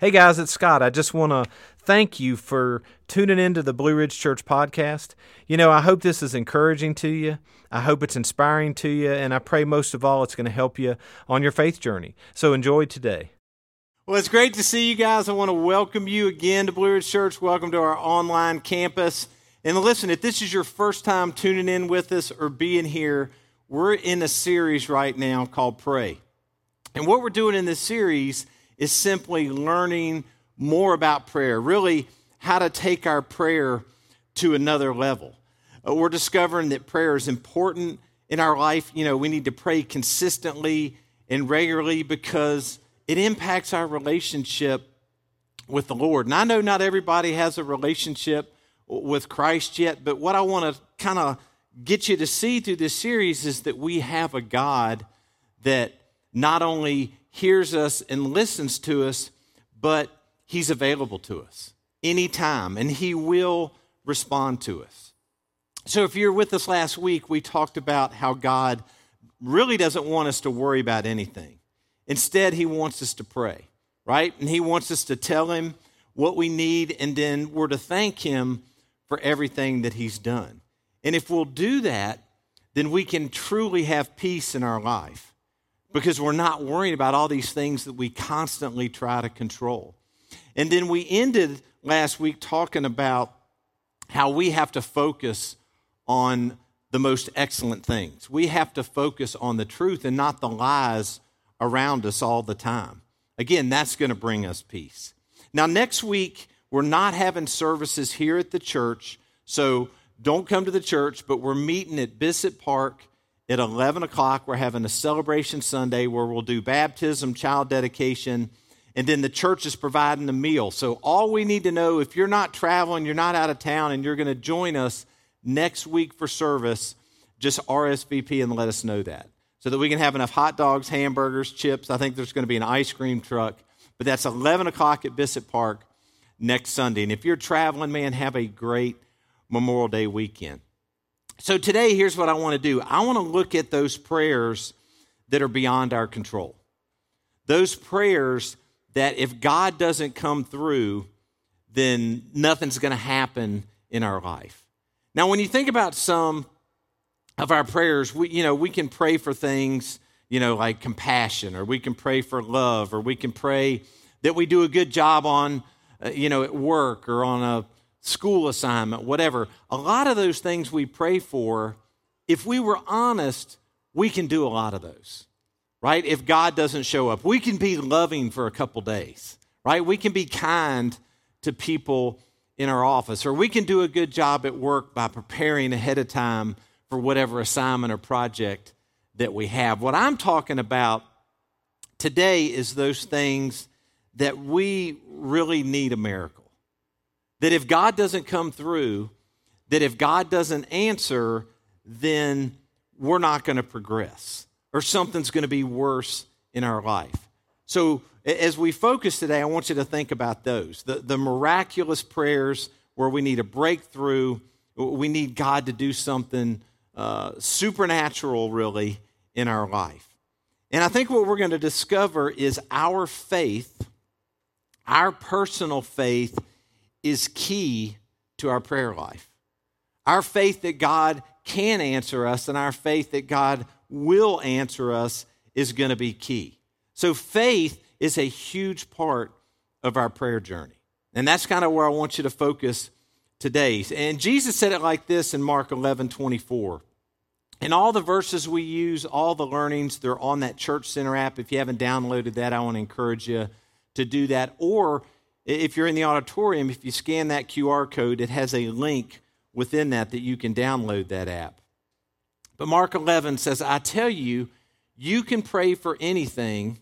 Hey guys, it's Scott. I just want to thank you for tuning into the Blue Ridge Church podcast. You know, I hope this is encouraging to you. I hope it's inspiring to you, and I pray most of all it's going to help you on your faith journey. So enjoy today. Well, it's great to see you guys. I want to welcome you again to Blue Ridge Church. Welcome to our online campus. And listen, if this is your first time tuning in with us or being here, we're in a series right now called Pray. And what we're doing in this series is simply learning more about prayer, really, how to take our prayer to another level. Uh, we're discovering that prayer is important in our life. You know, we need to pray consistently and regularly because it impacts our relationship with the Lord. And I know not everybody has a relationship with Christ yet, but what I want to kind of get you to see through this series is that we have a God that not only hears us and listens to us, but He's available to us anytime, and He will respond to us. So, if you're with us last week, we talked about how God really doesn't want us to worry about anything. Instead, He wants us to pray, right? And He wants us to tell Him what we need, and then we're to thank Him for everything that He's done. And if we'll do that, then we can truly have peace in our life because we're not worrying about all these things that we constantly try to control. And then we ended last week talking about how we have to focus on the most excellent things. We have to focus on the truth and not the lies around us all the time. Again, that's going to bring us peace. Now, next week, we're not having services here at the church, so don't come to the church, but we're meeting at Bissett Park at 11 o'clock, we're having a celebration Sunday where we'll do baptism, child dedication, and then the church is providing the meal. So, all we need to know if you're not traveling, you're not out of town, and you're going to join us next week for service, just RSVP and let us know that so that we can have enough hot dogs, hamburgers, chips. I think there's going to be an ice cream truck, but that's 11 o'clock at Bissett Park next Sunday. And if you're traveling, man, have a great Memorial Day weekend. So today, here's what I want to do I want to look at those prayers that are beyond our control. Those prayers that if God doesn't come through, then nothing's going to happen in our life. Now, when you think about some of our prayers, we, you know, we can pray for things, you know, like compassion, or we can pray for love, or we can pray that we do a good job on, uh, you know, at work or on a school assignment, whatever. A lot of those things we pray for, if we were honest, we can do a lot of those, right? If God doesn't show up, we can be loving for a couple days, right? We can be kind to people in our office, or we can do a good job at work by preparing ahead of time for whatever assignment or project that we have. What I'm talking about today is those things that we really need a miracle that if God doesn't come through, that if God doesn't answer, then we're not going to progress or something's going to be worse in our life. So, as we focus today, I want you to think about those the, the miraculous prayers where we need a breakthrough, we need God to do something uh, supernatural, really, in our life. And I think what we're going to discover is our faith, our personal faith is key to our prayer life. Our faith that God can answer us and our faith that God will answer us is going to be key. So, faith is a huge part of our prayer journey. And that's kind of where I want you to focus today. And Jesus said it like this in Mark 11 24. And all the verses we use, all the learnings, they're on that Church Center app. If you haven't downloaded that, I want to encourage you to do that. Or if you're in the auditorium, if you scan that QR code, it has a link within that that you can download that app. But Mark 11 says, I tell you, you can pray for anything,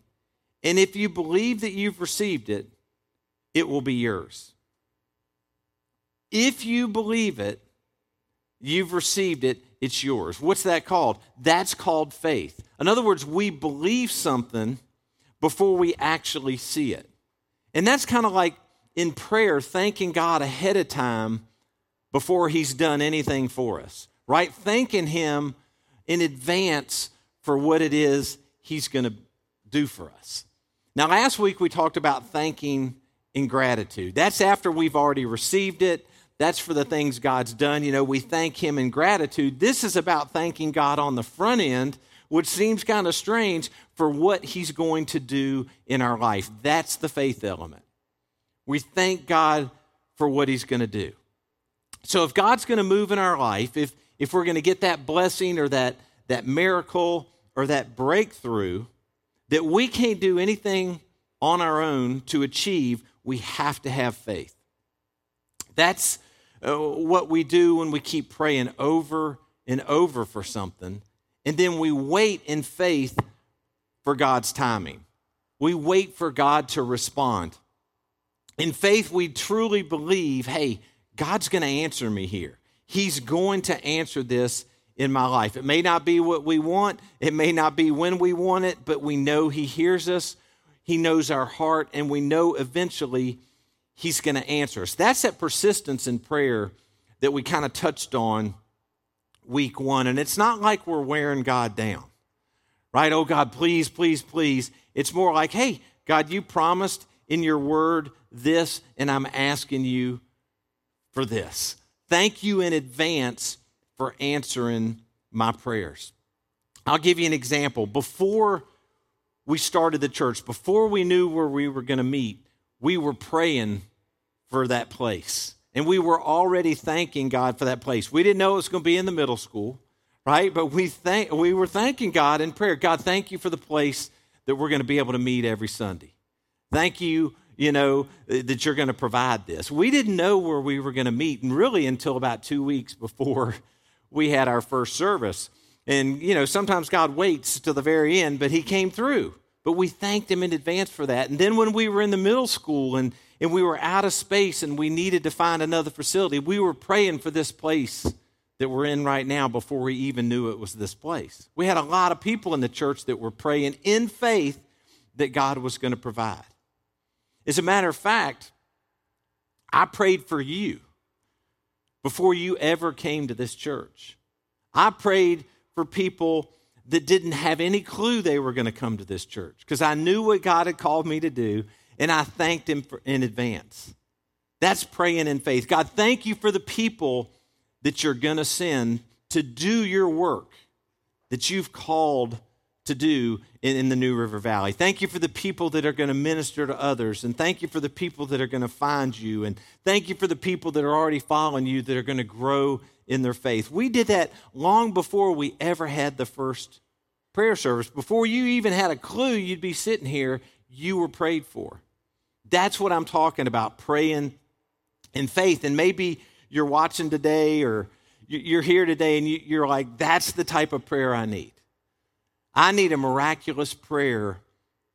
and if you believe that you've received it, it will be yours. If you believe it, you've received it, it's yours. What's that called? That's called faith. In other words, we believe something before we actually see it. And that's kind of like in prayer, thanking God ahead of time before He's done anything for us, right? Thanking Him in advance for what it is He's going to do for us. Now, last week we talked about thanking in gratitude. That's after we've already received it. That's for the things God's done. You know, we thank Him in gratitude. This is about thanking God on the front end, which seems kind of strange for what He's going to do in our life. That's the faith element. We thank God for what He's going to do. So if God's going to move in our life, if, if we're going to get that blessing or that, that miracle or that breakthrough that we can't do anything on our own to achieve, we have to have faith. That's uh, what we do when we keep praying over and over for something, and then we wait in faith for God's timing. We wait for God to respond. In faith, we truly believe hey, God's going to answer me here. He's going to answer this in my life. It may not be what we want, it may not be when we want it, but we know He hears us, He knows our heart, and we know eventually He's going to answer us. That's that persistence in prayer that we kind of touched on week one. And it's not like we're wearing God down, right? Oh, God, please, please, please. It's more like, hey, God, you promised in your word this, and I'm asking you for this. Thank you in advance for answering my prayers. I'll give you an example. Before we started the church, before we knew where we were going to meet, we were praying for that place. And we were already thanking God for that place. We didn't know it was going to be in the middle school, right? But we thank we were thanking God in prayer. God, thank you for the place that we're going to be able to meet every Sunday. Thank you, you know, that you're going to provide this. We didn't know where we were going to meet, and really until about two weeks before we had our first service. And, you know, sometimes God waits to the very end, but He came through. But we thanked Him in advance for that. And then when we were in the middle school and, and we were out of space and we needed to find another facility, we were praying for this place that we're in right now before we even knew it was this place. We had a lot of people in the church that were praying in faith that God was going to provide. As a matter of fact, I prayed for you before you ever came to this church. I prayed for people that didn't have any clue they were going to come to this church because I knew what God had called me to do and I thanked Him in advance. That's praying in faith. God, thank you for the people that you're going to send to do your work that you've called to do in, in, the New River Valley. Thank you for the people that are going to minister to others. And thank you for the people that are going to find you. And thank you for the people that are already following you that are going to grow in their faith. We did that long before we ever had the first prayer service. Before you even had a clue you'd be sitting here, you were prayed for. That's what I'm talking about praying in faith. And maybe you're watching today or you're here today and you're like, that's the type of prayer I need. I need a miraculous prayer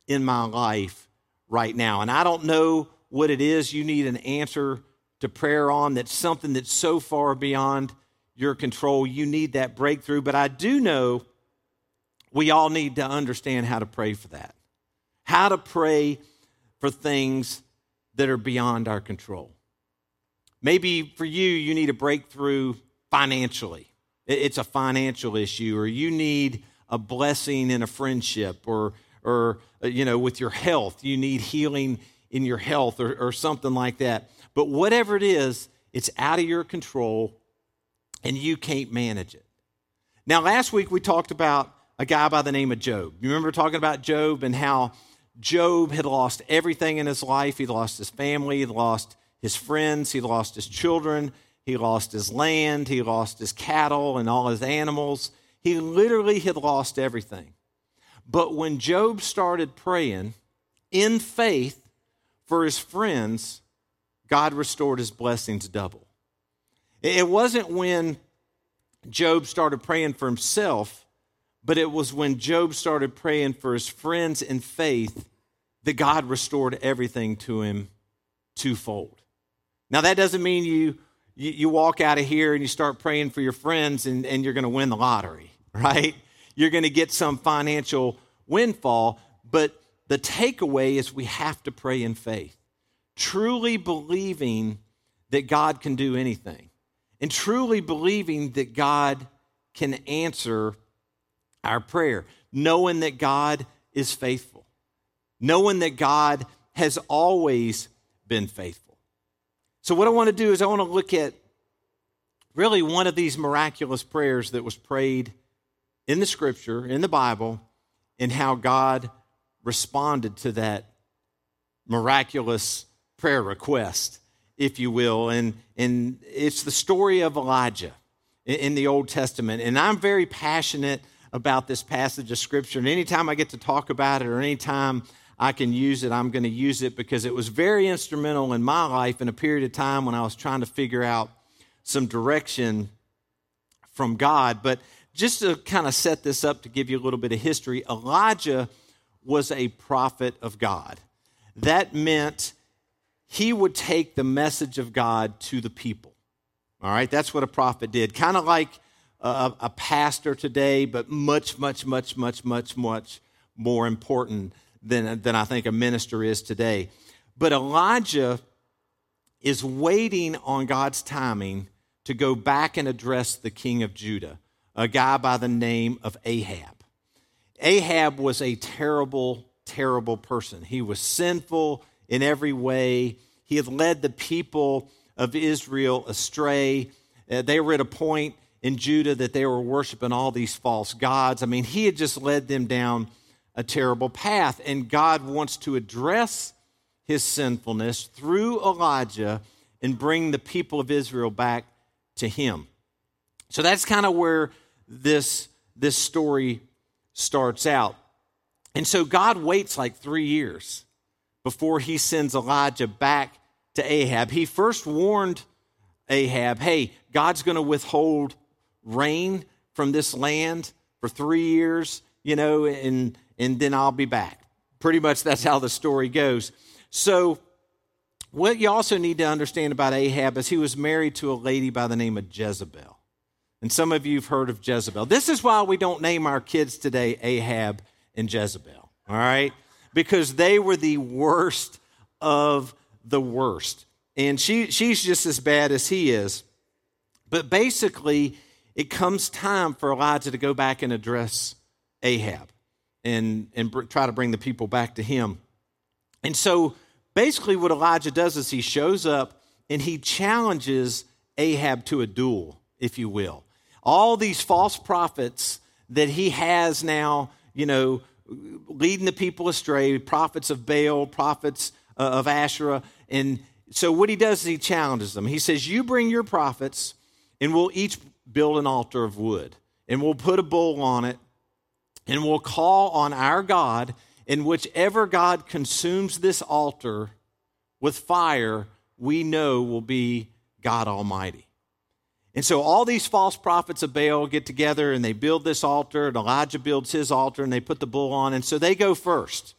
in my life right now. And I don't know what it is you need an answer to prayer on that's something that's so far beyond your control. You need that breakthrough. But I do know we all need to understand how to pray for that, how to pray for things that are beyond our control. Maybe for you, you need a breakthrough financially. It's a financial issue, or you need a blessing in a friendship or or uh, you know with your health. You need healing in your health or, or something like that. But whatever it is it's out of your control and you can't manage it. Now last week we talked about a guy by the name of Job. You remember talking about Job and how Job had lost everything in his life. He lost his family he lost his friends he lost his children he lost his land he lost his cattle and all his animals he literally had lost everything. But when Job started praying in faith for his friends, God restored his blessings double. It wasn't when Job started praying for himself, but it was when Job started praying for his friends in faith that God restored everything to him twofold. Now, that doesn't mean you, you, you walk out of here and you start praying for your friends and, and you're going to win the lottery right? You're going to get some financial windfall, but the takeaway is we have to pray in faith, truly believing that God can do anything, and truly believing that God can answer our prayer, knowing that God is faithful, knowing that God has always been faithful. So, what I want to do is I want to look at really one of these miraculous prayers that was prayed in the scripture, in the Bible, and how God responded to that miraculous prayer request, if you will. And, and it's the story of Elijah in, in the Old Testament. And I'm very passionate about this passage of scripture. And anytime I get to talk about it or anytime I can use it, I'm going to use it because it was very instrumental in my life in a period of time when I was trying to figure out some direction from God. But just to kind of set this up to give you a little bit of history, Elijah was a prophet of God. That meant he would take the message of God to the people. All right, that's what a prophet did. Kind of like a, a, pastor today, but much, much, much, much, much, much more important than, than I think a minister is today. But Elijah is waiting on God's timing to go back and address the king of Judah, a guy by the name of Ahab. Ahab was a terrible, terrible person. He was sinful in every way. He had led the people of Israel astray. Uh, they were at a point in Judah that they were worshiping all these false gods. I mean, he had just led them down a terrible path. And God wants to address his sinfulness through Elijah and bring the people of Israel back to him. So that's kind of where this, this story starts out. And so God waits like three years before he sends Elijah back to Ahab. He first warned Ahab, hey, God's going to withhold rain from this land for three years, you know, and, and then I'll be back. Pretty much that's how the story goes. So, what you also need to understand about Ahab is he was married to a lady by the name of Jezebel. And some of you have heard of Jezebel. This is why we don't name our kids today Ahab and Jezebel, all right? Because they were the worst of the worst. And she, she's just as bad as he is. But basically, it comes time for Elijah to go back and address Ahab and, and br- try to bring the people back to him. And so basically, what Elijah does is he shows up and he challenges Ahab to a duel, if you will all these false prophets that he has now, you know, leading the people astray, prophets of Baal, prophets uh, of Asherah. And so what he does is he challenges them. He says, You bring your prophets, and we'll each build an altar of wood, and we'll put a bull on it, and we'll call on our God, and whichever God consumes this altar with fire, we know will be God Almighty. And so all these false prophets of Baal get together and they build this altar, and Elijah builds his altar, and they put the bull on. And so they go first.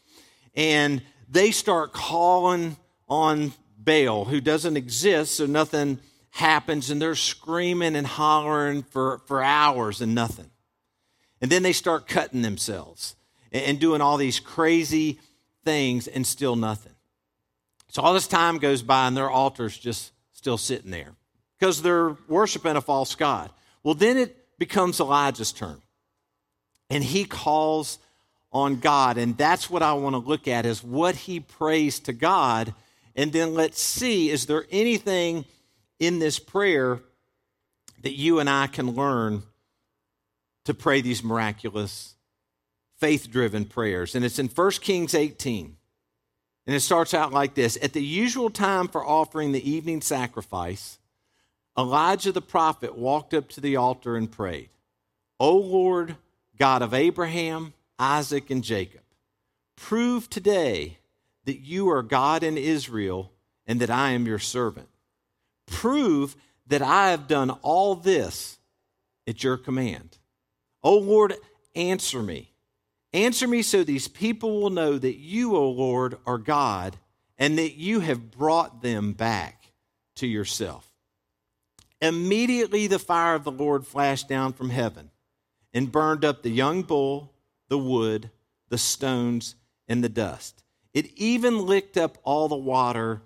And they start calling on Baal, who doesn't exist, so nothing happens. And they're screaming and hollering for, for hours and nothing. And then they start cutting themselves and, doing all these crazy things and still nothing. So all this time goes by, and their altar's just still sitting there because they're worshiping a false God. Well, then it becomes Elijah's turn. And he calls on God. And that's what I want to look at is what he prays to God. And then let's see is there anything in this prayer that you and I can learn to pray these miraculous, faith driven prayers? And it's in 1 Kings 18. And it starts out like this At the usual time for offering the evening sacrifice, Elijah the prophet walked up to the altar and prayed, O Lord, God of Abraham, Isaac, and Jacob, prove today that you are God in Israel and that I am your servant. Prove that I have done all this at your command. O Lord, answer me. Answer me so these people will know that you, O Lord, are God and that you have brought them back to yourself. Immediately the fire of the Lord flashed down from heaven and burned up the young bull, the wood, the stones, and the dust. It even licked up all the water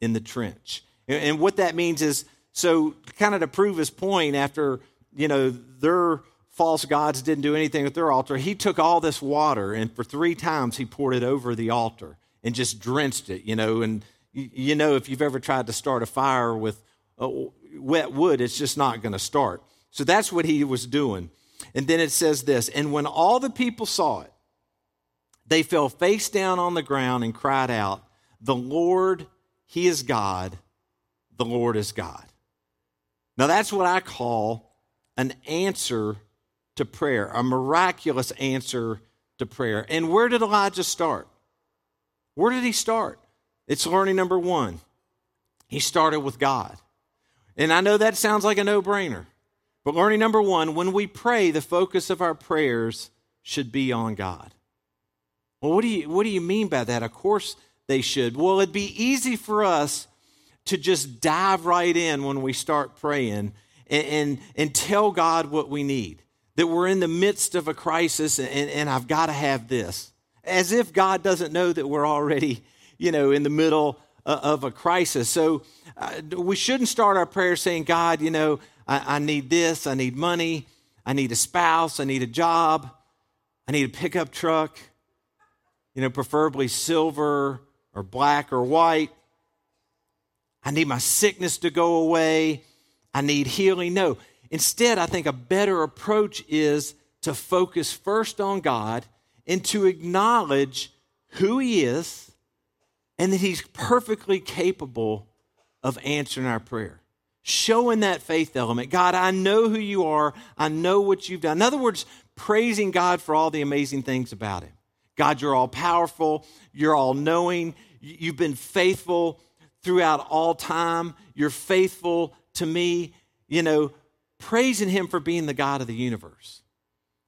in the trench. And what that means is so, kind of to prove his point, after, you know, their false gods didn't do anything with their altar, he took all this water and for three times he poured it over the altar and just drenched it, you know, and you know, if you've ever tried to start a fire with uh, wet wood, it's just not going to start. So that's what he was doing. And then it says this And when all the people saw it, they fell face down on the ground and cried out, The Lord, He is God. The Lord is God. Now that's what I call an answer to prayer, a miraculous answer to prayer. And where did Elijah start? Where did he start? It's learning number one. He started with God. And I know that sounds like a no brainer. But learning number one, when we pray, the focus of our prayers should be on God. Well, what do you, what do you mean by that? Of course they should. Well, it'd be easy for us to just dive right in when we start praying and, and, and tell God what we need. That we're in the midst of a crisis and, and I've got to have this. As if God doesn't know that we're already, you know, in the middle uh, of a crisis. So uh, we shouldn't start our prayer saying, God, you know, I, I need this, I need money, I need a spouse, I need a job, I need a pickup truck, you know, preferably silver or black or white. I need my sickness to go away. I need healing. No. Instead, I think a better approach is to focus first on God and to acknowledge who He is and that He's perfectly capable of answering our prayer showing that faith element. God, I know who you are. I know what you've done. In other words, praising God for all the amazing things about him. God, you're all powerful. You're all knowing. You've been faithful throughout all time. You're faithful to me. You know, praising him for being the God of the universe.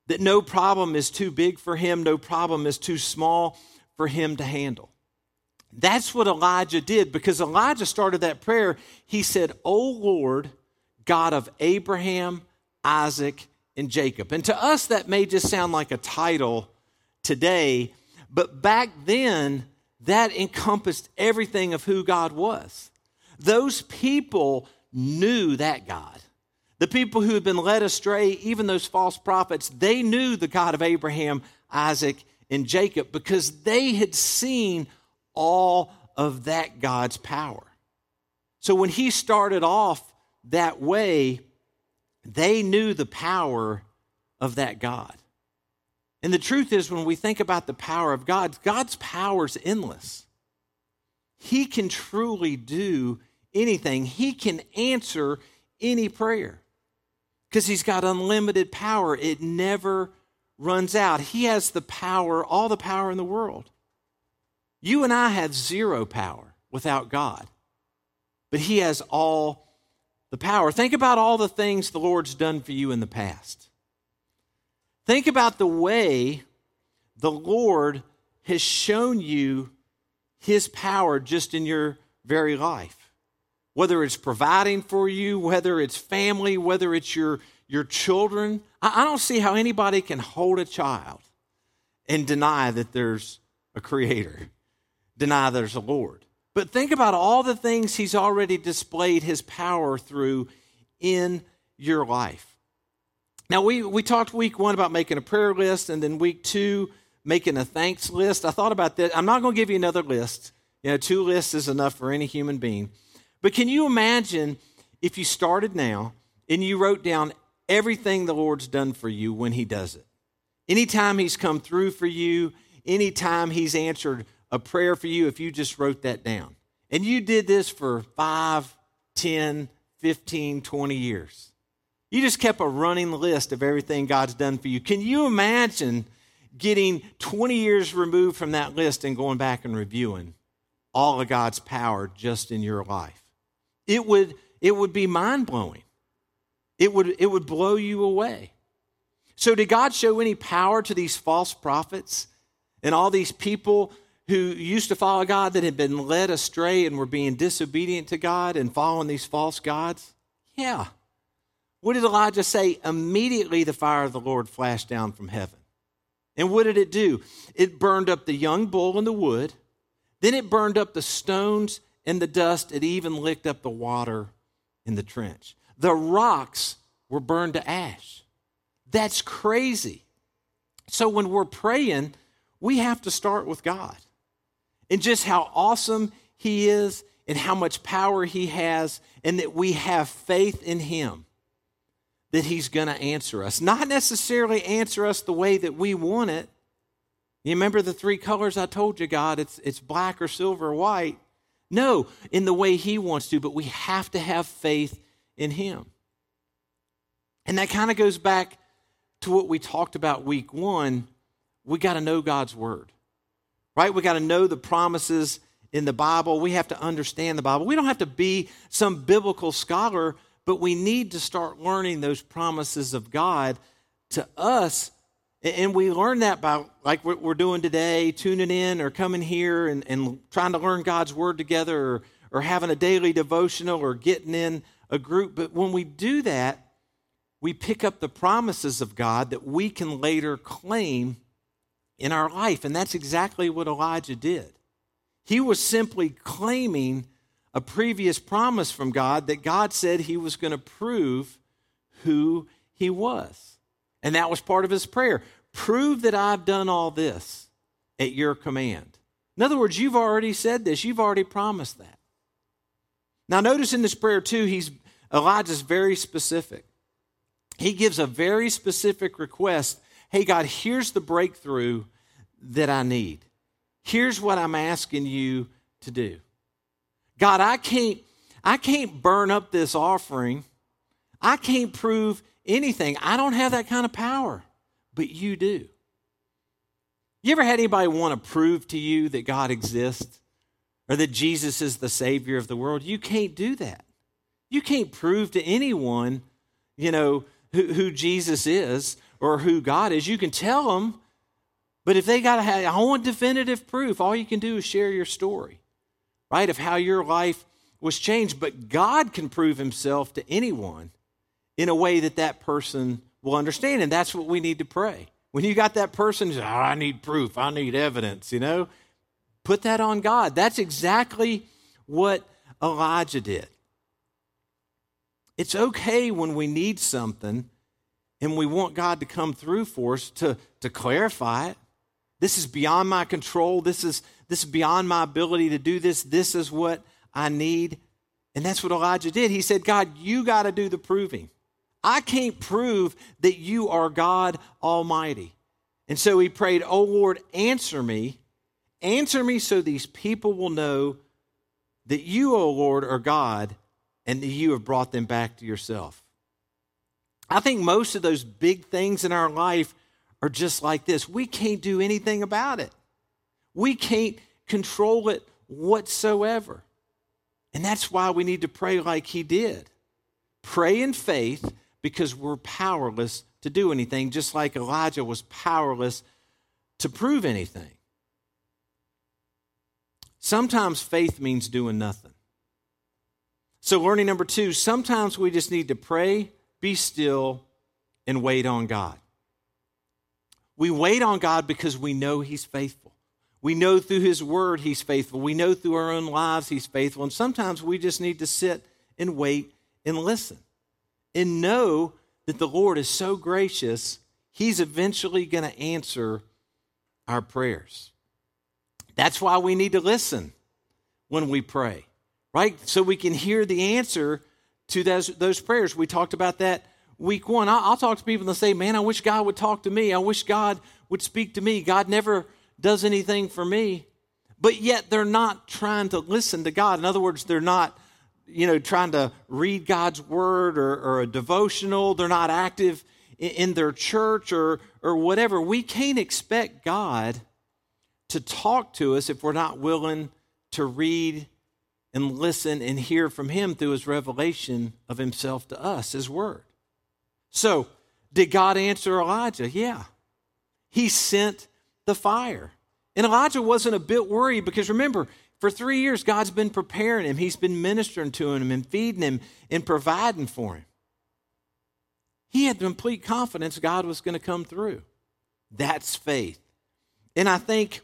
That no problem is too big for him, no problem is too small for him to handle. That's what Elijah did because Elijah started that prayer. He said, O Lord, God of Abraham, Isaac, and Jacob. And to us, that may just sound like a title today, but back then, that encompassed everything of who God was. Those people knew that God. The people who had been led astray, even those false prophets, they knew the God of Abraham, Isaac, and Jacob because they had seen all of that God's power. So when he started off that way, they knew the power of that God. And the truth is, when we think about the power of God, God's power is endless. He can truly do anything, He can answer any prayer because He's got unlimited power. It never runs out. He has the power, all the power in the world. You and I have zero power without God, but He has all the power. Think about all the things the Lord's done for you in the past. Think about the way the Lord has shown you His power just in your very life. Whether it's providing for you, whether it's family, whether it's your, your children. I, I don't see how anybody can hold a child and deny that there's a creator deny there's a Lord. But think about all the things He's already displayed His power through in your life. Now, we, we talked week one about making a prayer list, and then week two, making a thanks list. I thought about that. I'm not going to give you another list. You know, two lists is enough for any human being. But can you imagine if you started now and you wrote down everything the Lord's done for you when He does it? Anytime He's come through for you, anytime He's answered a prayer for you if you just wrote that down. And you did this for 5, 10, 15, 20 years. You just kept a running list of everything God's done for you. Can you imagine getting 20 years removed from that list and going back and reviewing all of God's power just in your life? It would, it would be mind blowing. It would, it would blow you away. So, did God show any power to these false prophets and all these people who used to follow God that had been led astray and were being disobedient to God and following these false gods? Yeah. What did Elijah say? Immediately the fire of the Lord flashed down from heaven. And what did it do? It burned up the young bull in the wood. Then it burned up the stones and the dust. It even licked up the water in the trench. The rocks were burned to ash. That's crazy. So when we're praying, we have to start with God and just how awesome He is and how much power He has, and that we have faith in Him that He's going to answer us. Not necessarily answer us the way that we want it. You remember the three colors I told you, God? It's, it's black or silver or white. No, in the way He wants to, but we have to have faith in Him. And that kind of goes back to what we talked about week one. We got to know God's Word, right? We got to know the promises in the Bible. We have to understand the Bible. We don't have to be some biblical scholar, but we need to start learning those promises of God to us. And we learn that by, like what we're doing today, tuning in or coming here and, and trying to learn God's Word together or, or having a daily devotional or getting in a group. But when we do that, we pick up the promises of God that we can later claim in our life. And that's exactly what Elijah did. He was simply claiming a previous promise from God that God said he was going to prove who he was. And that was part of his prayer. Prove that I've done all this at your command. In other words, you've already said this, you've already promised that. Now, notice in this prayer, too, he's Elijah's very specific. He gives a very specific request Hey, God, here's the breakthrough that I need. Here's what I'm asking you to do. God, I can't I can't burn up this offering. I can't prove anything. I don't have that kind of power, but you do. You ever had anybody want to prove to you that God exists or that Jesus is the Savior of the world? You can't do that. You can't prove to anyone, you know, who, who Jesus is or who God is. You can tell them but if they got to have, I want definitive proof, all you can do is share your story, right, of how your life was changed. But God can prove himself to anyone in a way that that person will understand. And that's what we need to pray. When you got that person, oh, I need proof, I need evidence, you know, put that on God. That's exactly what Elijah did. It's okay when we need something and we want God to come through for us to, to clarify it, this is beyond my control. This is, this is beyond my ability to do this. This is what I need. And that's what Elijah did. He said, God, you got to do the proving. I can't prove that you are God Almighty. And so he prayed, Oh Lord, answer me. Answer me so these people will know that you, O Lord, are God and that you have brought them back to yourself. I think most of those big things in our life are just like this. We can't do anything about it, we can't control it whatsoever. And that's why we need to pray like he did. Pray in faith because we're powerless to do anything, just like Elijah was powerless to prove anything. Sometimes faith means doing nothing. So, learning number two, sometimes we just need to pray, be still, and wait on God. We wait on God because we know He's faithful. We know through His Word He's faithful. We know through our own lives He's faithful. And sometimes we just need to sit and wait and listen and know that the Lord is so gracious, He's eventually going to answer our prayers. That's why we need to listen when we pray, right? So we can hear the answer to those, those prayers. We talked about that week one, I'll, I'll talk to people and say, Man, I wish God would talk to me. I wish God would speak to me. God never does anything for me. But yet they're not trying to listen to God. In other words, they're not, you know, trying to read God's word or, or a devotional. They're not active in, in their church or, or whatever. We can't expect God to talk to us if we're not willing to read and listen and hear from Him through His revelation of Himself to us, His Word. So, did God answer Elijah? Yeah. He sent the fire. And Elijah wasn't a bit worried because remember, for three years, God's been preparing him. He's been ministering to him and feeding him and providing for him. He had complete confidence God was going to come through. That's faith. And I think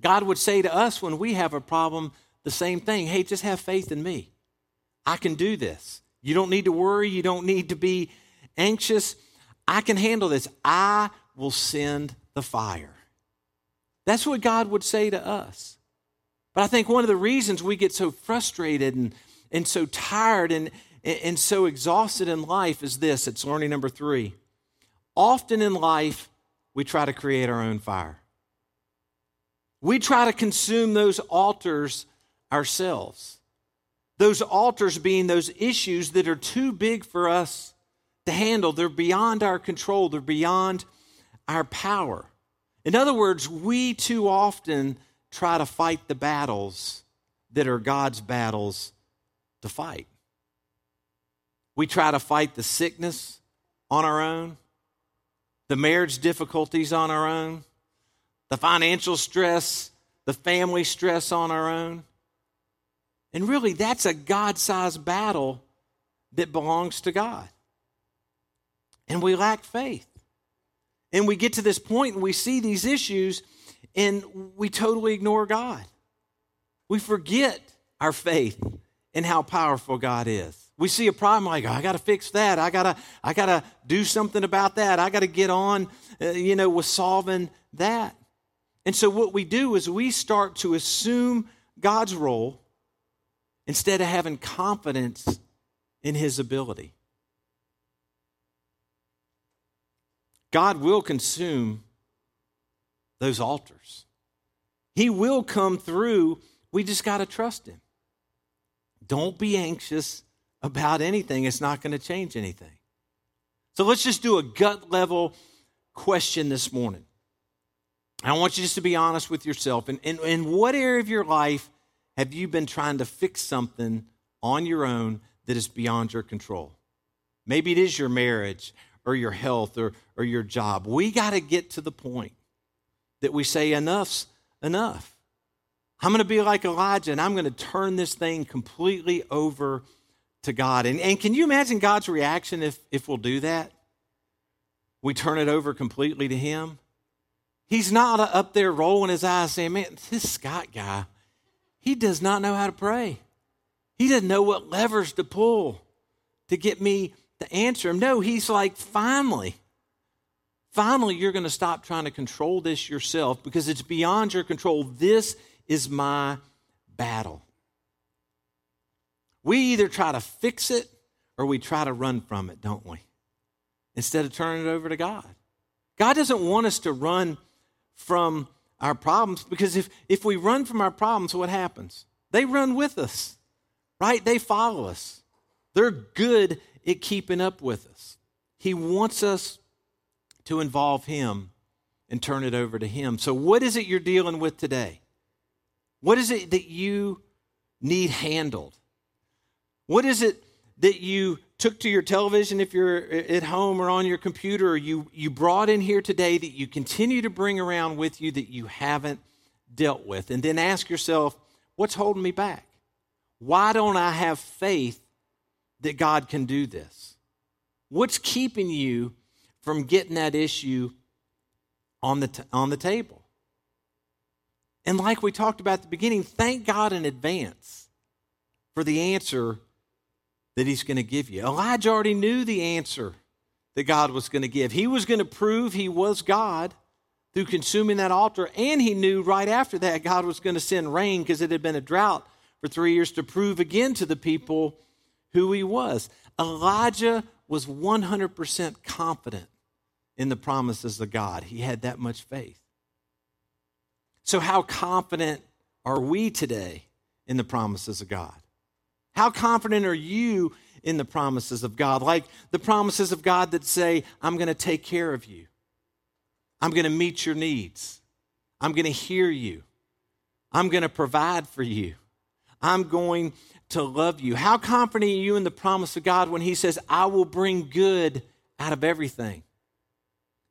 God would say to us when we have a problem the same thing hey, just have faith in me. I can do this. You don't need to worry. You don't need to be anxious, I can handle this. I will send the fire. That's what God would say to us. But I think one of the reasons we get so frustrated and, and so tired and, and so exhausted in life is this it's learning number three. Often in life, we try to create our own fire. We try to consume those altars ourselves. Those altars being those issues that are too big for us to handle. They're beyond our control, they're beyond our power. In other words, we too often try to fight the battles that are God's battles to fight. We try to fight the sickness on our own, the marriage difficulties on our own, the financial stress, the family stress on our own. And really, that's a God sized battle that belongs to God. And we lack faith. And we get to this point and we see these issues and we totally ignore God. We forget our faith and how powerful God is. We see a problem like, oh, I got to fix that. I got to I got to do something about that. I got to get on uh, you know with solving that. And so what we do is we start to assume God's role instead of having confidence in his ability. God will consume those altars. He will come through. We just got to trust Him. Don't be anxious about anything, it's not going to change anything. So let's just do a gut level question this morning. I want you just to be honest with yourself. And in, in what area of your life have you been trying to fix something on your own that is beyond your control? Maybe it is your marriage or your health or, or your job. We got to get to the point that we say, enough's enough. I'm going to be like Elijah and I'm going to turn this thing completely over to God. And, and can you imagine God's reaction if, if we'll do that? We turn it over completely to Him. He's not up there rolling his eyes saying, Man, this Scott guy, he does not know how to pray. He doesn't know what levers to pull to get me to answer him. No, he's like, finally, finally, you're going to stop trying to control this yourself because it's beyond your control. This is my battle. We either try to fix it or we try to run from it, don't we? Instead of turning it over to God. God doesn't want us to run from our problems because if, if we run from our problems, what happens? They run with us, right? They follow us. They're good at keeping up with us. He wants us to involve Him and turn it over to Him. So, what is it you're dealing with today? What is it that you need handled? What is it that you took to your television if you're at home or on your computer or you, you brought in here today that you continue to bring around with you that you haven't dealt with? And then ask yourself, what's holding me back? Why don't I have faith that God can do this? What's keeping you from getting that issue on the, t- on the table? And like we talked about at the beginning, thank God in advance for the answer that He's going to give you. Elijah already knew the answer that God was going to give. He was going to prove He was God through consuming that altar, and he knew right after that God was going to send rain because it had been a drought for three years to prove again to the people who he was. Elijah was 100% confident in the promises of God. He had that much faith. So, how confident are we today in the promises of God? How confident are you in the promises of God? Like the promises of God that say, I'm going to take care of you, I'm going to meet your needs, I'm going to hear you, I'm going to provide for you, I'm going to love you. How confident are you in the promise of God when He says, I will bring good out of everything,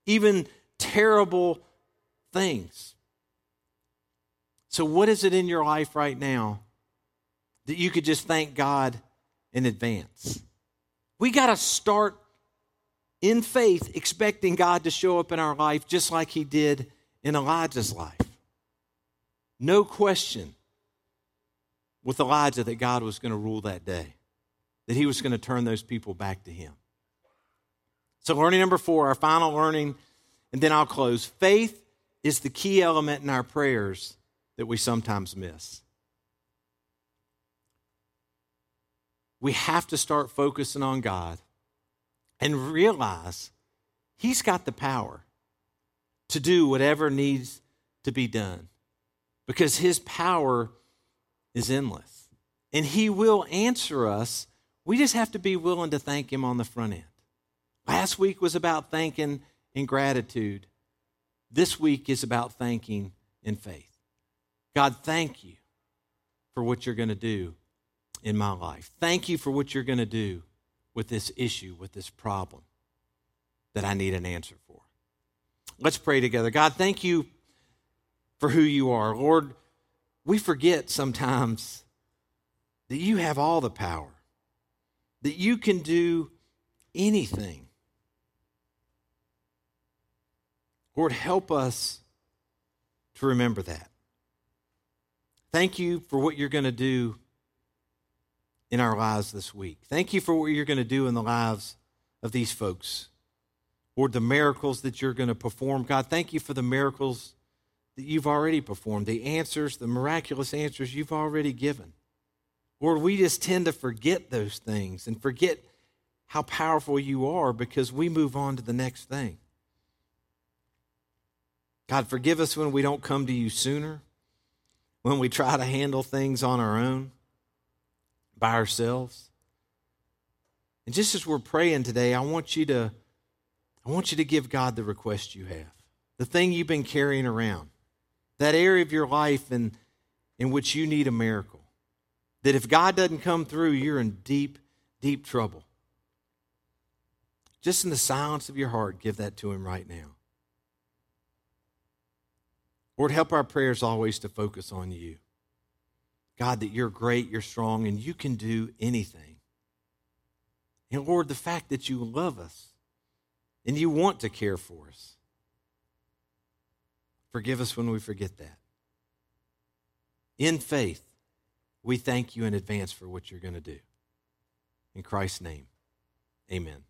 even terrible things? So, what is it in your life right now that you could just thank God in advance? We got to start in faith expecting God to show up in our life just like He did in Elijah's life. No question with Elijah that God was going to rule that day, that he was going to turn those people back to him. So, learning number four, our final learning, and then I'll close. Faith is the key element in our prayers that we sometimes miss. We have to start focusing on God and realize He's got the power to do whatever needs to be done because His power is endless and He will answer us. We just have to be willing to thank Him on the front end. Last week was about thanking in gratitude. This week is about thanking in faith. God, thank you for what you're going to do in my life. Thank you for what you're going to do with this issue, with this problem that I need an answer for. Let's pray together. God, thank you for who you are. Lord, we forget sometimes that you have all the power, that you can do anything. Lord, help us to remember that. Thank you for what you're going to do in our lives this week. Thank you for what you're going to do in the lives of these folks. Lord, the miracles that you're going to perform. God, thank you for the miracles that you've already performed, the answers, the miraculous answers you've already given. Lord, we just tend to forget those things and forget how powerful you are because we move on to the next thing. God, forgive us when we don't come to you sooner, when we try to handle things on our own, by ourselves. And just as we're praying today, I want you to I want you to give God the request you have. The thing you've been carrying around. That area of your life in, in which you need a miracle. That if God doesn't come through, you're in deep, deep trouble. Just in the silence of your heart, give that to Him right now. Lord, help our prayers always to focus on you. God, that you're great, you're strong, and you can do anything. And Lord, the fact that you love us and you want to care for us. Forgive us when we forget that. In faith, we thank you in advance for what you're going to do. In Christ's name, amen.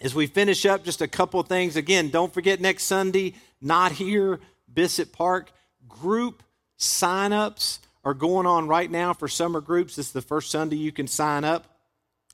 As we finish up, just a couple things. Again, don't forget next Sunday, not here, Bissett Park. Group sign-ups are going on right now for summer groups. This is the first Sunday you can sign up.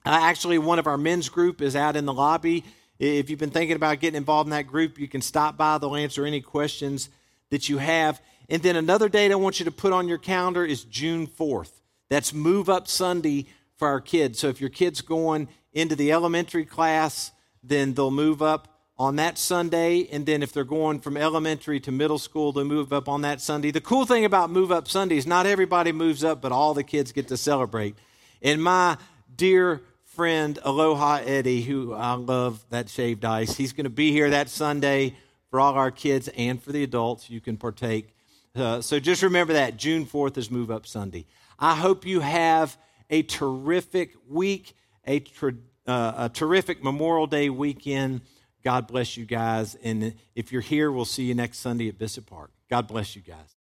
Uh, actually, one of our men's group is out in the lobby. If you've been thinking about getting involved in that group, you can stop by. They'll answer any questions that you have. And then another date I want you to put on your calendar is June 4th. That's Move Up Sunday for our kids. So if your kid's going into the elementary class, then they'll move up on that Sunday. And then if they're going from elementary to middle school, they'll move up on that Sunday. The cool thing about Move Up Sunday is not everybody moves up, but all the kids get to celebrate. And my dear friend, Aloha Eddie, who I love that shaved ice, he's going to be here that Sunday for all our kids and for the adults. You can partake. Uh, so just remember that June 4th is Move Up Sunday. I hope you have a terrific week, a, uh, a terrific Memorial Day weekend. God bless you guys. And if you're here, we'll see you next Sunday at Bissett Park. God bless you guys.